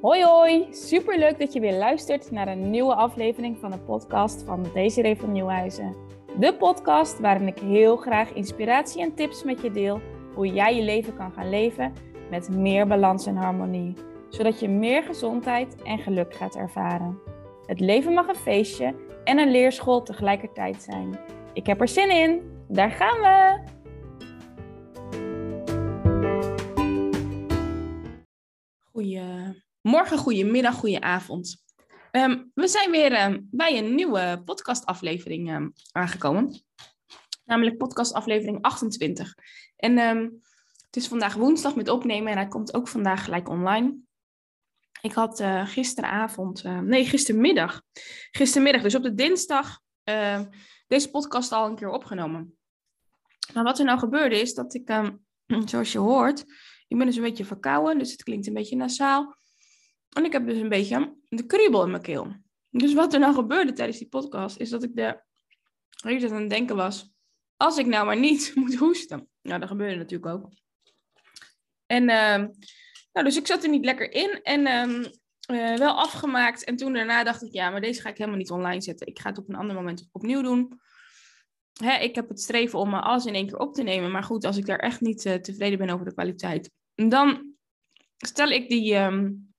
Hoi hoi, superleuk dat je weer luistert naar een nieuwe aflevering van de podcast van Desiree van Nieuwhuizen. De podcast waarin ik heel graag inspiratie en tips met je deel hoe jij je leven kan gaan leven met meer balans en harmonie, zodat je meer gezondheid en geluk gaat ervaren. Het leven mag een feestje en een leerschool tegelijkertijd zijn. Ik heb er zin in, daar gaan we! Goedemorgen, goedemiddag, goedenavond. Um, we zijn weer um, bij een nieuwe podcastaflevering um, aangekomen. Namelijk podcastaflevering 28. En het is vandaag woensdag met opnemen en hij komt ook vandaag gelijk online. Ik had uh, gisteravond, nee, gistermiddag, gistermiddag, dus op de dinsdag, deze podcast al een keer opgenomen. Maar wat er nou gebeurde is dat ik, zoals je hoort, ik ben dus een beetje verkouden, dus het klinkt een beetje nasaal. En ik heb dus een beetje de kriebel in mijn keel. Dus wat er nou gebeurde tijdens die podcast, is dat ik de hele aan het denken was, als ik nou maar niet moet hoesten. Nou, dat gebeurde natuurlijk ook. En, uh, nou, dus ik zat er niet lekker in en uh, uh, wel afgemaakt. En toen daarna dacht ik, ja, maar deze ga ik helemaal niet online zetten. Ik ga het op een ander moment opnieuw doen. Hè, ik heb het streven om alles in één keer op te nemen. Maar goed, als ik daar echt niet uh, tevreden ben over de kwaliteit, dan stel ik die um,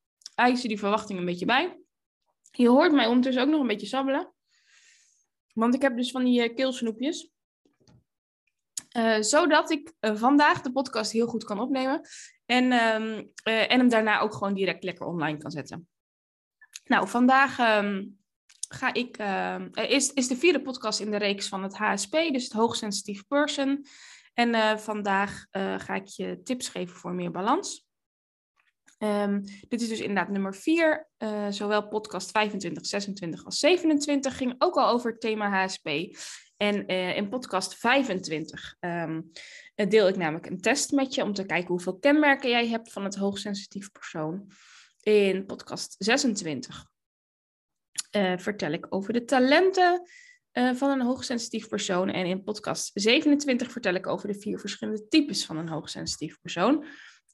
eisen, die verwachting een beetje bij. Je hoort mij ondertussen ook nog een beetje sabbelen. Want ik heb dus van die uh, keelsnoepjes. Uh, zodat ik uh, vandaag de podcast heel goed kan opnemen. En, uh, en hem daarna ook gewoon direct lekker online kan zetten. Nou, vandaag um, ga ik. is, is de vierde podcast in de reeks van het HSP, dus het hoogsensitief person. En vandaag ga ik je tips geven voor meer balans. Um, dit is dus inderdaad nummer 4. Uh, zowel podcast 25, 26 als 27 ging ook al over het thema HSP. En uh, in podcast 25 um, deel ik namelijk een test met je om te kijken hoeveel kenmerken jij hebt van het hoogsensitief persoon. In podcast 26 uh, vertel ik over de talenten van een hoogsensitief persoon. En in podcast 27 vertel ik over de vier verschillende types van een hoogsensitief persoon.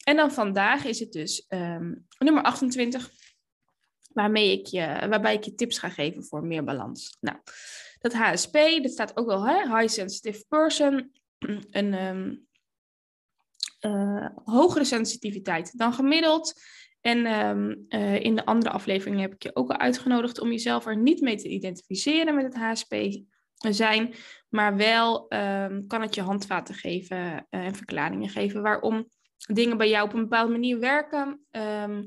En dan vandaag is het dus um, nummer 28, waarmee ik je, waarbij ik je tips ga geven voor meer balans. Nou, dat HSP, dat staat ook wel, hè? High Sensitive Person, een um, hogere sensitiviteit dan gemiddeld. En um, uh, in de andere aflevering heb ik je ook al uitgenodigd om jezelf er niet mee te identificeren met het HSP zijn, maar wel kan het je handvaten geven uh, en verklaringen geven waarom dingen bij jou op een bepaalde manier werken. Um,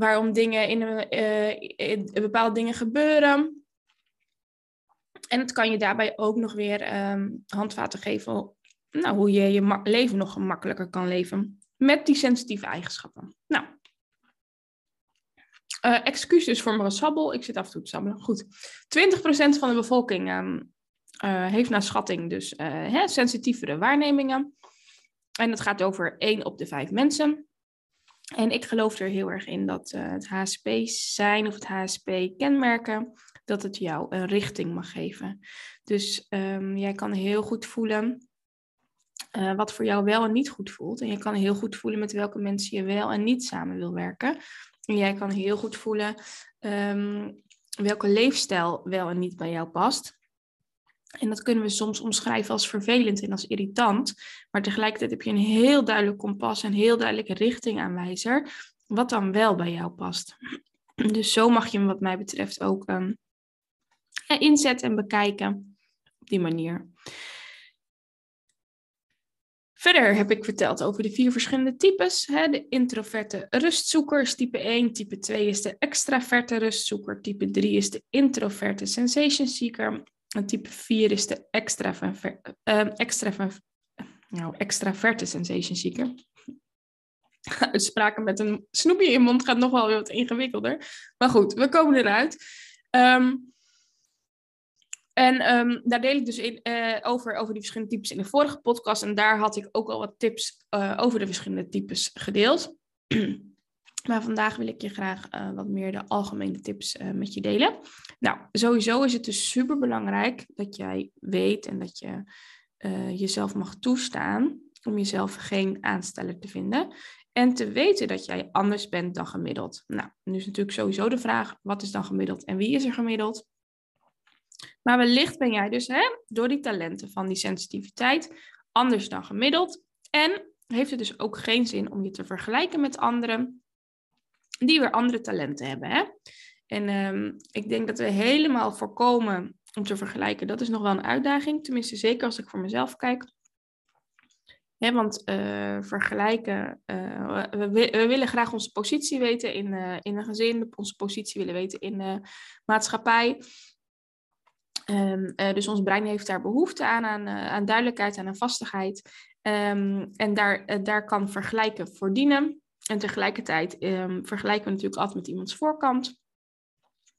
waarom dingen in, een, uh, in bepaalde dingen gebeuren. En het kan je daarbij ook nog weer um, handvaten geven nou, hoe je je leven nog gemakkelijker kan leven met die sensitieve eigenschappen. Nou, uh, excuses voor mijn sabbel. Ik zit af en toe te sabbelen. Goed. 20% van de bevolking um, uh, heeft naar schatting dus hè, sensitievere waarnemingen. En het gaat over één op de vijf mensen. En ik geloof er heel erg in dat uh, het HSP zijn of het HSP kenmerken, dat het jou een richting mag geven. Dus um, jij kan heel goed voelen uh, wat voor jou wel en niet goed voelt. En je kan heel goed voelen met welke mensen je wel en niet samen wil werken. En jij kan heel goed voelen um, welke leefstijl wel en niet bij jou past. En dat kunnen we soms omschrijven als vervelend en als irritant. Maar tegelijkertijd heb je een heel duidelijk kompas, een heel duidelijke richtingaanwijzer, wat dan wel bij jou past. Dus zo mag je hem wat mij betreft ook um, inzetten en bekijken op die manier. Verder heb ik verteld over de vier verschillende types. Hè? De introverte rustzoeker is type 1, type 2 is de extraverte rustzoeker, type 3 is de introverte sensation seeker en type 4 is de extra, uh, extra, nou, sensation seeker. Uitspraken met een snoepje in mond gaat nog wel weer wat ingewikkelder. Maar goed, we komen eruit. Um, en um, daar deel ik dus in, uh, over, over die verschillende types in de vorige podcast. En daar had ik ook al wat tips uh, over de verschillende types gedeeld. Maar vandaag wil ik je graag uh, wat meer de algemene tips uh, met je delen. Nou, sowieso is het dus super belangrijk dat jij weet en dat je uh, jezelf mag toestaan om jezelf geen aansteller te vinden. En te weten dat jij anders bent dan gemiddeld. Nou, nu is natuurlijk sowieso de vraag, wat is dan gemiddeld en wie is er gemiddeld? Maar wellicht ben jij dus hè, door die talenten van die sensitiviteit anders dan gemiddeld. En heeft het dus ook geen zin om je te vergelijken met anderen die weer andere talenten hebben. Hè? En um, ik denk dat we helemaal voorkomen om te vergelijken, dat is nog wel een uitdaging. Tenminste, zeker als ik voor mezelf kijk. want uh, vergelijken, uh, we, willen graag onze positie weten in, uh, in een gezin, onze positie willen weten in de maatschappij. Um, dus ons brein heeft daar behoefte aan, aan, aan duidelijkheid en aan vastigheid. Um, en daar, daar kan vergelijken voor dienen. En tegelijkertijd um, vergelijken we natuurlijk altijd met iemands voorkant.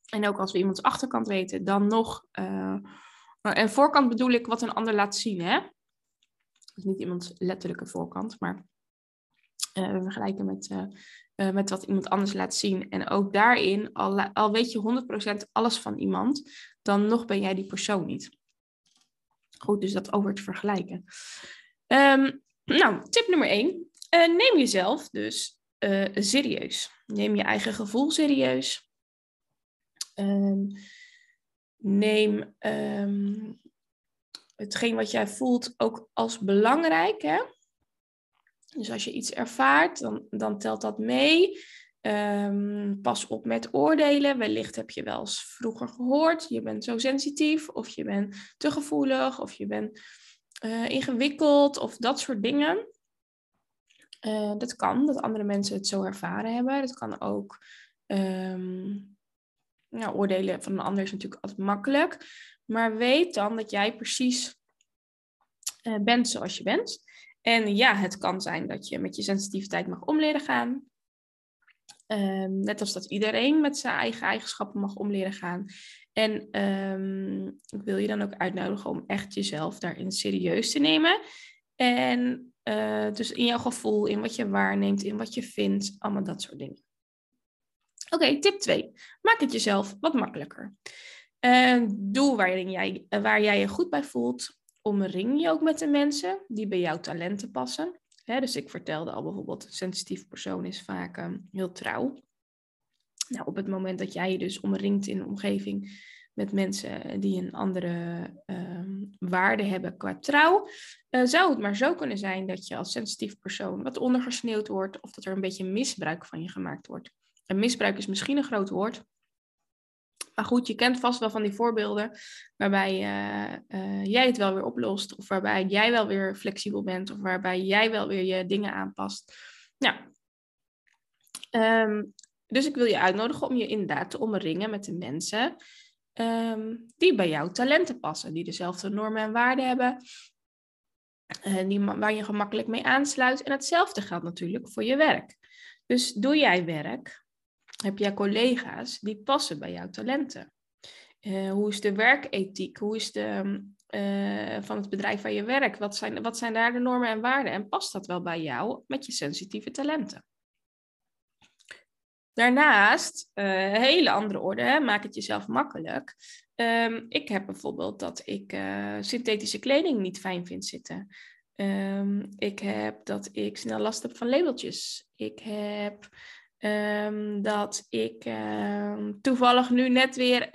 En ook als we iemands achterkant weten, dan nog. Uh, en voorkant bedoel ik wat een ander laat zien, hè? Dus niet iemands letterlijke voorkant, maar uh, we vergelijken met, uh, met wat iemand anders laat zien. En ook daarin, al, al weet je 100% alles van iemand, dan nog ben jij die persoon niet. Goed, dus dat over het vergelijken. Um, nou, tip nummer 1. Neem jezelf dus serieus. Neem je eigen gevoel serieus. Um, neem um, hetgeen wat jij voelt ook als belangrijk. Hè? Dus als je iets ervaart, dan, dan telt dat mee. Um, pas op met oordelen. Wellicht heb je wel eens vroeger gehoord, je bent zo sensitief, of je bent te gevoelig, of je bent uh, ingewikkeld, of dat soort dingen. Uh, dat kan, dat andere mensen het zo ervaren hebben. Dat kan ook nou, oordelen van een ander is natuurlijk altijd makkelijk. Maar weet dan dat jij precies uh, bent zoals je bent. En ja, het kan zijn dat je met je sensitiviteit mag omleren gaan. Um, net als dat iedereen met zijn eigen eigenschappen mag omleren gaan. En um, ik wil je dan ook uitnodigen om echt jezelf daarin serieus te nemen. En uh, dus in jouw gevoel, in wat je waarneemt, in wat je vindt, allemaal dat soort dingen. Oké, tip 2. Maak het jezelf wat makkelijker. Uh, doe jij, uh, waar jij je goed bij voelt. Omring je ook met de mensen die bij jouw talenten passen. Hè, dus ik vertelde al bijvoorbeeld, een sensitief persoon is vaak uh, heel trouw. Nou, op het moment dat jij je dus omringt in een omgeving met mensen die een andere ehm, waarde hebben qua trouw, eh, zou het maar zo kunnen zijn dat je als sensitief persoon wat ondergesneeuwd wordt of dat er een beetje misbruik van je gemaakt wordt. En misbruik is misschien een groot woord. Maar goed, je kent vast wel van die voorbeelden waarbij uh, uh, jij het wel weer oplost, of waarbij jij wel weer flexibel bent, of waarbij jij wel weer je dingen aanpast. Nou, um, dus ik wil je uitnodigen om je inderdaad te omringen met de mensen um, die bij jouw talenten passen, die dezelfde normen en waarden hebben, uh, die, waar je gemakkelijk mee aansluit. En hetzelfde geldt natuurlijk voor je werk. Dus doe jij werk heb jij collega's die passen bij jouw talenten? Uh, hoe is de werkethiek? Hoe is de uh, van het bedrijf waar je werkt? Wat zijn, wat zijn daar de normen en waarden? En past dat wel bij jou met je sensitieve talenten? Daarnaast, uh, hele andere orde, hè, maak het jezelf makkelijk. Um, ik heb bijvoorbeeld dat ik synthetische kleding niet fijn vind zitten. Um, ik heb dat ik snel last heb van labeltjes. Ik heb Um, dat ik toevallig nu net weer,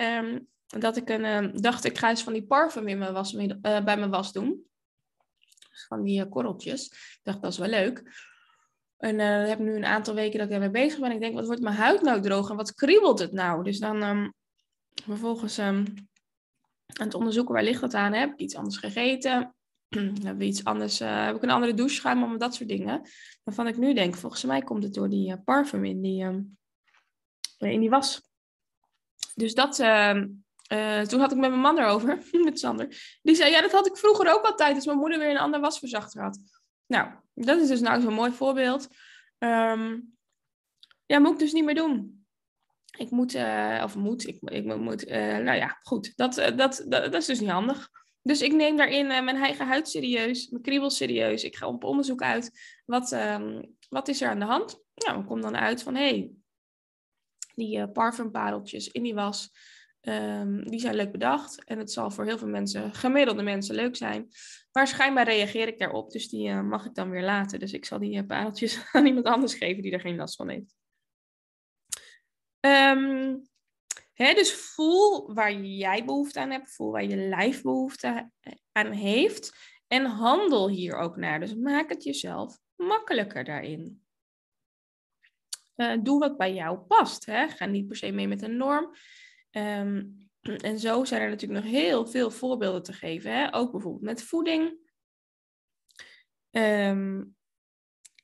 dat ik een, dacht ik ga eens van die parfum in mijn was, uh, bij mijn was doen. Dus van die korreltjes. Ik dacht, dat is wel leuk. En uh, heb nu een aantal weken dat ik daarmee bezig ben. Ik denk, wat wordt mijn huid nou droog en wat kriebelt het nou? Dus dan vervolgens aan het onderzoeken waar ligt dat aan. Heb ik iets anders gegeten? we iets anders, uh, heb ik een andere doucheschuim om dat soort dingen. Waarvan ik nu denk, volgens mij komt het door die uh, parfum in die, uh, in die was. Dus dat, ehm, eh, toen had ik met mijn man erover, met Sander. Die zei, ja, dat had ik vroeger ook altijd, als mijn moeder weer een ander wasverzachter had. Nou, dat is dus nou zo'n mooi voorbeeld. Um, ja, moet ik dus niet meer doen. Ik moet, of moet, ik, moet, nou ja, goed. Dat, dat, dat, dat is dus niet handig. Dus ik neem daarin mijn eigen huid serieus, mijn kriebels serieus. Ik ga op onderzoek uit. Wat, um, wat is er aan de hand? Nou, ik kom dan uit van, hé, hey, die parfumpareltjes in die was, um, die zijn leuk bedacht. En het zal voor heel veel mensen, gemiddelde mensen, leuk zijn. Maar schijnbaar reageer ik daarop, dus die mag ik dan weer laten. Dus ik zal die pareltjes aan iemand anders geven die er geen last van heeft. Um, hè, dus voel waar jij behoefte aan hebt, voel waar je lijf behoefte aan heeft en handel hier ook naar. Dus maak het jezelf makkelijker daarin. Uh, doe wat bij jou past. Hè? Ga niet per se mee met een norm. Um, en zo zijn er natuurlijk nog heel veel voorbeelden te geven. Hè? Ook bijvoorbeeld met voeding. Um,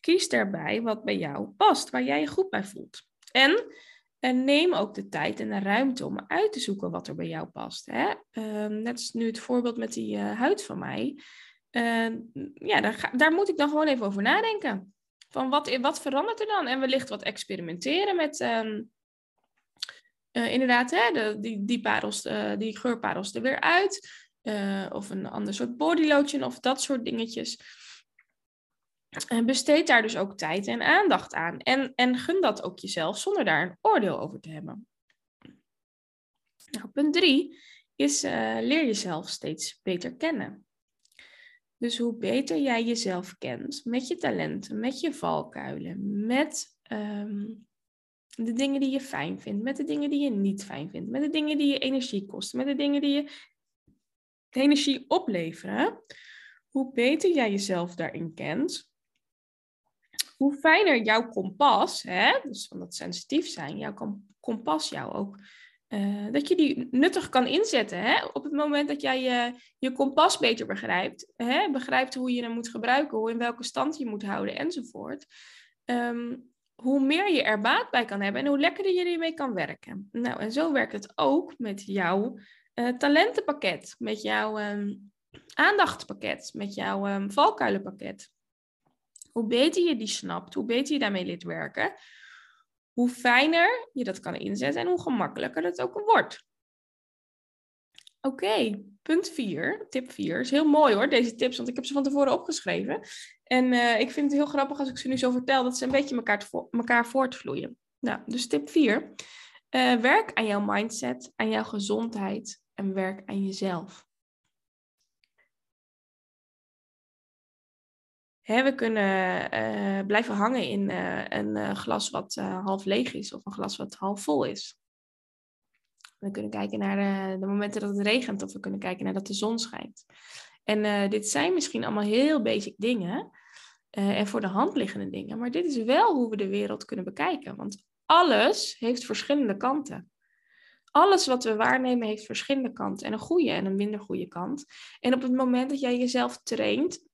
kies daarbij wat bij jou past, waar jij je goed bij voelt. En en neem ook de tijd en de ruimte om uit te zoeken wat er bij jou past. Hè? Ehm, net als nu het voorbeeld met die uh, huid van mij. Uh, ja, daar, daar, moet ik dan gewoon even over nadenken. Van wat, wat verandert er dan? En wellicht wat experimenteren met uh, inderdaad hè, die, die, parels, uh, die geurparels er weer uit. of een ander soort bodylotion of dat soort dingetjes. Besteed daar dus ook tijd en aandacht aan. En, en gun dat ook jezelf zonder daar een oordeel over te hebben. Nou, punt drie is leer jezelf steeds beter kennen. Dus hoe beter jij jezelf kent, met je talenten, met je valkuilen, met um, de dingen die je fijn vindt, met de dingen die je niet fijn vindt, met de dingen die je energie kosten, met de dingen die je energie opleveren, hoe beter jij jezelf daarin kent, hoe fijner jouw kompas, hè, dus van dat sensitief zijn, jouw kompas jou ook, uh, dat je die nuttig kan inzetten. Hè? Op het moment dat jij je, je kompas beter begrijpt, hè? begrijpt hoe je hem moet gebruiken, hoe in welke stand je moet houden enzovoort. Um, hoe meer je er baat bij kan hebben en hoe lekkerder je ermee kan werken. Nou, en zo werkt het ook met jouw uh, talentenpakket, met jouw um, aandachtspakket, met jouw um, valkuilenpakket. Hoe beter je die snapt, hoe beter je daarmee leert werken, hoe fijner je dat kan inzetten en hoe gemakkelijker het ook wordt. Oké, punt 4, tip 4. Is heel mooi hoor, deze tips, want ik heb ze van tevoren opgeschreven. En uh, ik vind het heel grappig als ik ze nu zo vertel, dat ze een beetje elkaar, vo elkaar voortvloeien. Nou, dus tip 4. Uh, eh, werk aan jouw mindset, aan jouw gezondheid en werk aan jezelf. Hè, we kunnen uh, blijven hangen in een glas wat half leeg is of een glas wat half vol is. We kunnen kijken naar de, de, momenten dat het regent of we kunnen kijken naar dat de zon schijnt. En dit zijn misschien allemaal heel basic dingen en voor de hand liggende dingen, maar dit is wel hoe we de wereld kunnen bekijken. Want alles heeft verschillende kanten. Alles wat we waarnemen heeft verschillende kanten en een goede en een minder goede kant. En op het moment dat jij jezelf traint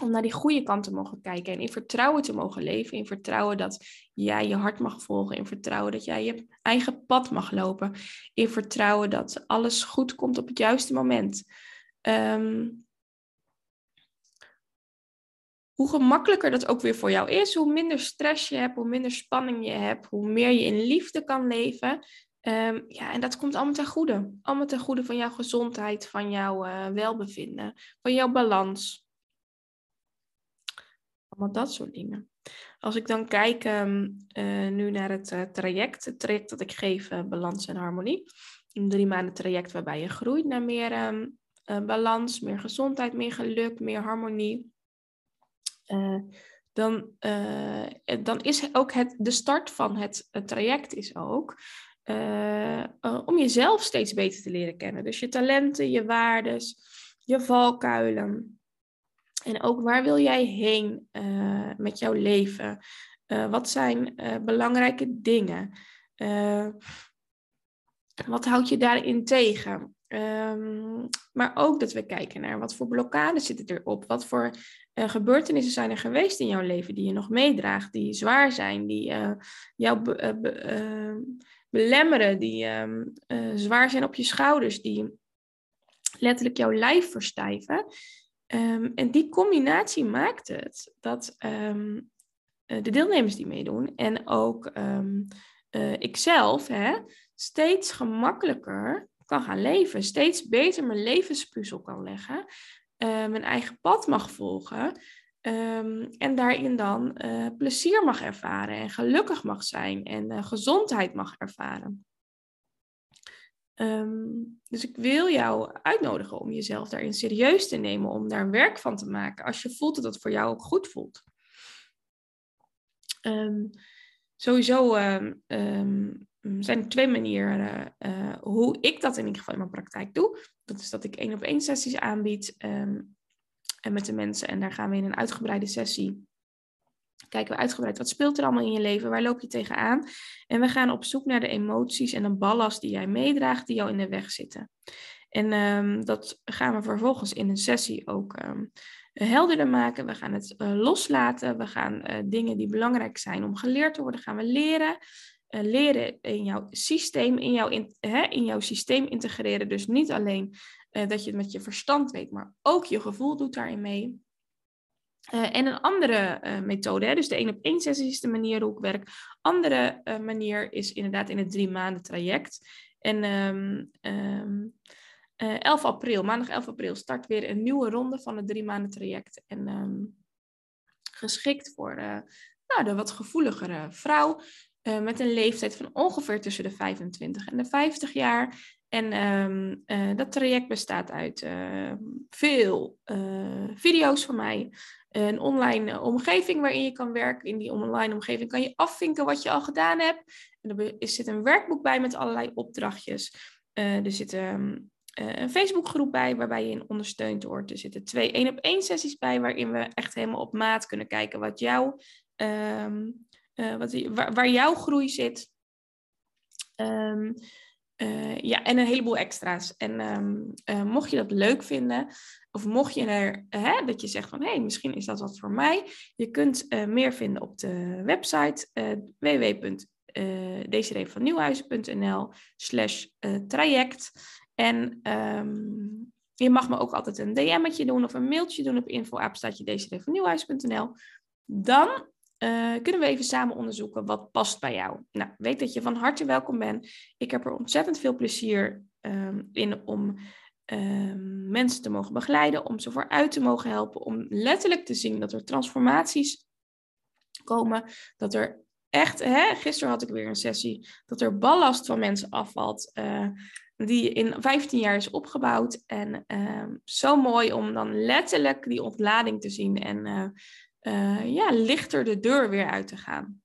om naar die goede kant te mogen kijken en in vertrouwen te mogen leven. In vertrouwen dat jij je hart mag volgen. In vertrouwen dat jij je eigen pad mag lopen. In vertrouwen dat alles goed komt op het juiste moment. Ehm, hoe gemakkelijker dat ook weer voor jou is, hoe minder stress je hebt, hoe minder spanning je hebt, hoe meer je in liefde kan leven. Um, ja, en dat komt allemaal ten goede. Allemaal ten goede van jouw gezondheid, van jouw uh, welbevinden, van jouw balans. Allemaal dat soort dingen. Als ik dan kijk um, uh, nu naar het uh, traject, het traject dat ik geef, uh, Balans en Harmonie. Een drie maanden traject waarbij je groeit naar meer um, balans, meer gezondheid, meer geluk, meer harmonie. dan, dan is ook het, de start van het, het traject is ook om jezelf steeds beter te leren kennen. Dus je talenten, je waardes, je valkuilen. En ook waar wil jij heen uh, met jouw leven? Uh, wat zijn uh, belangrijke dingen? wat houd je daarin tegen? Um, maar ook dat we kijken naar wat voor blokkades zitten erop. Wat voor gebeurtenissen zijn er geweest in jouw leven die je nog meedraagt, die zwaar zijn, die jou be, be, belemmeren, die um, zwaar zijn op je schouders, die letterlijk jouw lijf verstijven. Um, en die combinatie maakt het dat um, de deelnemers die meedoen en ook um, uh, ikzelf hè, steeds gemakkelijker kan gaan leven, steeds beter mijn levenspuzzel kan leggen, uh, mijn eigen pad mag volgen en daarin dan plezier mag ervaren en gelukkig mag zijn en gezondheid mag ervaren. Ehm, dus ik wil jou uitnodigen om jezelf daarin serieus te nemen, om daar werk van te maken, als je voelt dat het voor jou ook goed voelt. Ehm, sowieso um, zijn er twee manieren uh, hoe ik dat in ieder geval in mijn praktijk doe. Dat is dat ik één op één sessies aanbied en met de mensen. En daar gaan we in een uitgebreide sessie kijken we uitgebreid wat speelt er allemaal in je leven, waar loop je tegenaan. En we gaan op zoek naar de emoties en de ballast die jij meedraagt, die jou in de weg zitten. En um, dat gaan we vervolgens in een sessie ook um, helderder maken. We gaan het uh, loslaten. We gaan uh, dingen die belangrijk zijn om geleerd te worden, gaan we leren. Uh, leren in jouw systeem, in jouw, hè, in jouw systeem integreren. Dus niet alleen dat je het met je verstand weet, maar ook je gevoel doet daarin mee. Uh, en een andere uh, methode, hè, dus de één op één sessie is de manier hoe ik werk. Andere uh, manier is inderdaad in het drie maanden traject. En um, um, 11 april, maandag 11 april, start weer een nieuwe ronde van het drie maanden traject. En um, geschikt voor nou, de wat gevoeligere vrouw met een leeftijd van ongeveer tussen de 25 en de 50 jaar. En um, dat traject bestaat uit uh, veel uh, video's van mij, een online omgeving waarin je kan werken. In die online omgeving kan je afvinken wat je al gedaan hebt. En er zit een werkboek bij met allerlei opdrachtjes. Er zit um, een Facebookgroep bij waarbij je ondersteund wordt. Er zitten twee één op één sessies bij waarin we echt helemaal op maat kunnen kijken wat jouw, um, wat, waar, waar, jouw groei zit. Um, uh, ja, en een heleboel extra's. En um, uh, mocht je dat leuk vinden, of mocht je er, hè, dat je zegt van hé, hey, misschien is dat wat voor mij, je kunt uh, meer vinden op de website www.dcdvannieuwhuizen.nl slash traject. En um, je mag me ook altijd een DM'tje doen of een mailtje doen op info.dcdvannieuwhuizen.nl. Dan uh, kunnen we even samen onderzoeken wat past bij jou. Nou, weet dat je van harte welkom bent. Ik heb er ontzettend veel plezier um, in om um, mensen te mogen begeleiden, om ze vooruit te mogen helpen, om letterlijk te zien dat er transformaties komen, dat er echt, hè, gisteren had ik weer een sessie, dat er ballast van mensen afvalt. Uh, die in 15 jaar is opgebouwd. En uh, zo mooi om dan letterlijk die ontlading te zien. En uh, uh, ja, lichter de deur weer uit te gaan.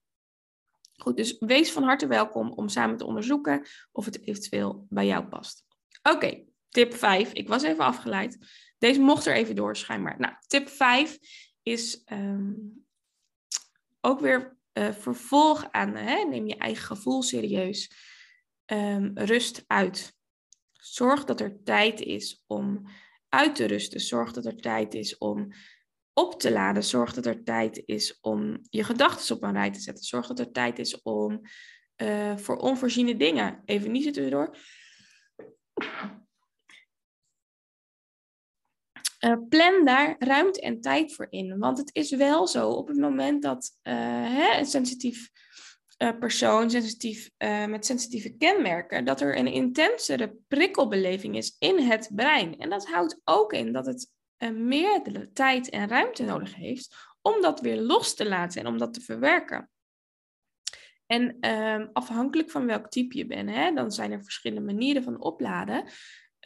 Goed, dus wees van harte welkom om samen te onderzoeken of het eventueel bij jou past. Oké, tip 5. Ik was even afgeleid. Deze mocht er even door, schijnbaar. Nou, tip 5 is um, ook weer uh, vervolg aan, hè, neem je eigen gevoel serieus. Um, rust uit. Zorg dat er tijd is om uit te rusten. Zorg dat er tijd is om op te laden. Zorg dat er tijd is om je gedachten op een rij te zetten. Zorg dat er tijd is om uh, voor onvoorziene dingen. Even niet zitten door. Uh, plan daar ruimte en tijd voor in. Want het is wel zo, op het moment dat uh, hè, een sensitief persoon, sensitief, met sensitieve kenmerken, dat er een intensere prikkelbeleving is in het brein. En dat houdt ook in dat het meer tijd en ruimte nodig heeft om dat weer los te laten en om dat te verwerken. En um, afhankelijk van welk type je bent, hè, dan zijn er verschillende manieren van opladen.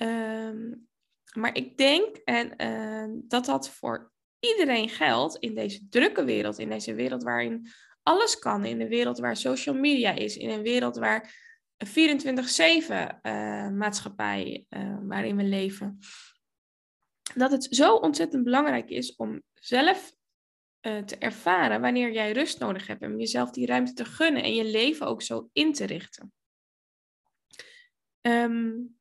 Um, maar ik denk en, uh, dat dat voor iedereen geldt in deze drukke wereld, in deze wereld waarin alles kan, in de wereld waar social media is, in een wereld waar 24-7 uh, maatschappij uh, waarin we leven dat het zo ontzettend belangrijk is om zelf uh, te ervaren wanneer jij rust nodig hebt om jezelf die ruimte te gunnen en je leven ook zo in te richten. Um,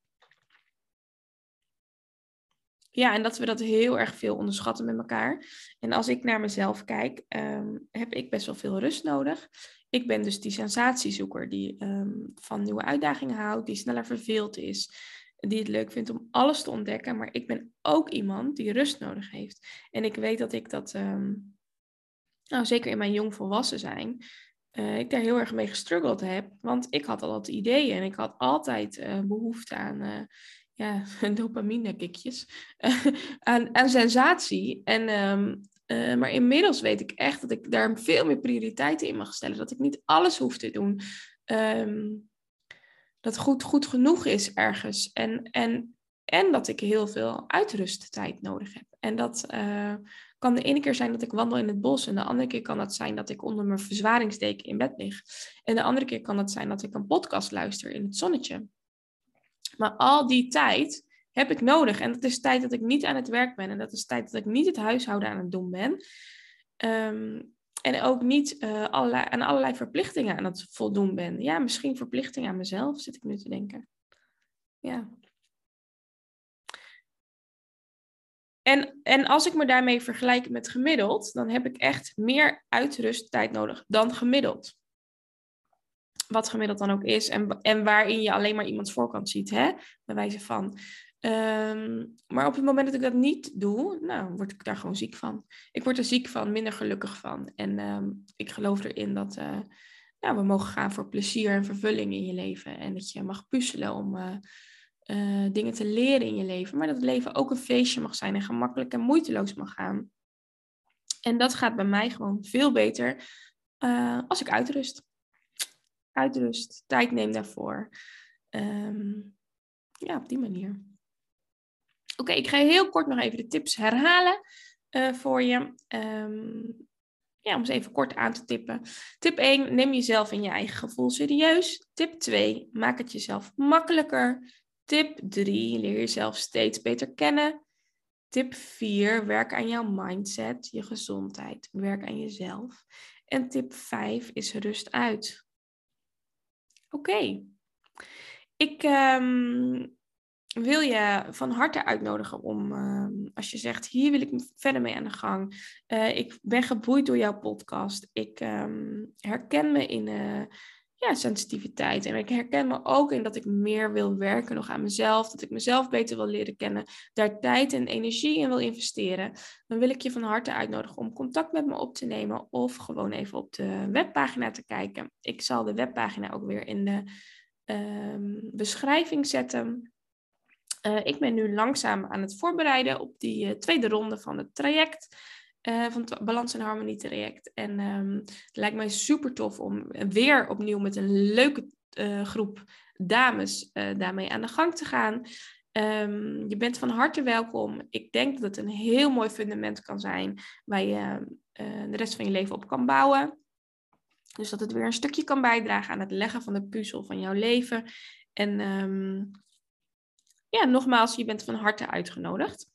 ja, en dat we dat heel erg veel onderschatten met elkaar. En als ik naar mezelf kijk, um, heb ik best wel veel rust nodig. Ik ben dus die sensatiezoeker die um, van nieuwe uitdagingen houdt, die sneller verveeld is, die het leuk vindt om alles te ontdekken. Maar ik ben ook iemand die rust nodig heeft. En ik weet dat ik dat, um, nou, zeker in mijn jong volwassen zijn, uh, ik daar heel erg mee gestruggeld heb. Want ik had altijd ideeën en ik had altijd uh, behoefte aan uh, ja, dopamine-kikjes, aan, sensatie. En, um, maar inmiddels weet ik echt dat ik daar veel meer prioriteiten in mag stellen. Dat ik niet alles hoef te doen. Um, dat goed, goed genoeg is ergens. En, en, en dat ik heel veel uitrusttijd nodig heb. En dat uh, kan de ene keer zijn dat ik wandel in het bos. En de andere keer kan dat zijn dat ik onder mijn verzwaringsdeken in bed lig. En de andere keer kan dat zijn dat ik een podcast luister in het zonnetje. Maar al die tijd heb ik nodig. En dat is tijd dat ik niet aan het werk ben. En dat is tijd dat ik niet het huishouden aan het doen ben. Ehm, en ook niet uh, allerlei, aan allerlei verplichtingen aan het voldoen ben. Ja, misschien verplichtingen aan mezelf, zit ik nu te denken. Ja. En, en als ik me daarmee vergelijk met gemiddeld, dan heb ik echt meer uitrusttijd nodig dan gemiddeld. Wat gemiddeld dan ook is en, en waarin je alleen maar iemands voorkant ziet, hè? bij wijze van. Um, maar op het moment dat ik dat niet doe, nou, word ik daar gewoon ziek van. Ik word er ziek van, minder gelukkig van. En um, ik geloof erin dat nou, we mogen gaan voor plezier en vervulling in je leven. En dat je mag puzzelen om uh, uh, dingen te leren in je leven. Maar dat het leven ook een feestje mag zijn en gemakkelijk en moeiteloos mag gaan. En dat gaat bij mij gewoon veel beter als ik uitrust. Uitrust, tijd neem daarvoor. Um, ja, op die manier. Oké, ik ga heel kort nog even de tips herhalen uh, voor je. Um, ja, om ze even kort aan te tippen. Tip 1, neem jezelf en je eigen gevoel serieus. Tip 2, maak het jezelf makkelijker. Tip 3, leer jezelf steeds beter kennen. Tip 4, werk aan jouw mindset, je gezondheid. Werk aan jezelf. En tip 5 is rust uit. Oké. Ik um, wil je van harte uitnodigen om, uh, als je zegt, hier wil ik verder mee aan de gang. Uh, ik ben geboeid door jouw podcast. Ik um, herken me in uh, ja, sensitiviteit. En ik herken me ook in dat ik meer wil werken nog aan mezelf. Dat ik mezelf beter wil leren kennen. Daar tijd en energie in wil investeren. Dan wil ik je van harte uitnodigen om contact met me op te nemen. Of gewoon even op de webpagina te kijken. Ik zal de webpagina ook weer in de um, beschrijving zetten. Uh, ik ben nu langzaam aan het voorbereiden op die uh, tweede ronde van het traject. Uh, van het Balans en Harmonie traject. En um, het lijkt mij super tof om weer opnieuw met een leuke groep dames daarmee aan de gang te gaan. Um, je bent van harte welkom. Ik denk dat het een heel mooi fundament kan zijn waar je de rest van je leven op kan bouwen. Dus dat het weer een stukje kan bijdragen aan het leggen van de puzzel van jouw leven. En um, ja, nogmaals, je bent van harte uitgenodigd.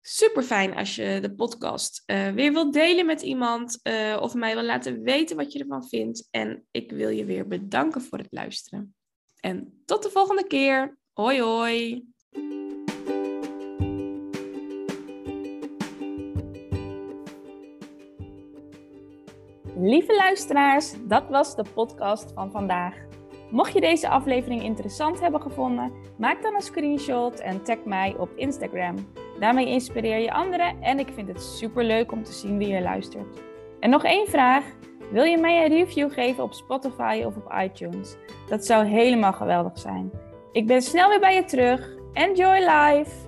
Super fijn als je de podcast uh, weer wilt delen met iemand uh, of mij wil laten weten wat je ervan vindt. En ik wil je weer bedanken voor het luisteren. En tot de volgende keer. Hoi hoi. Lieve luisteraars, dat was de podcast van vandaag. Mocht je deze aflevering interessant hebben gevonden, maak dan een screenshot en tag mij op Instagram. Daarmee inspireer je anderen en ik vind het super leuk om te zien wie er luistert. En nog één vraag. Wil je mij een review geven op Spotify of op iTunes? Dat zou helemaal geweldig zijn. Ik ben snel weer bij je terug. Enjoy life!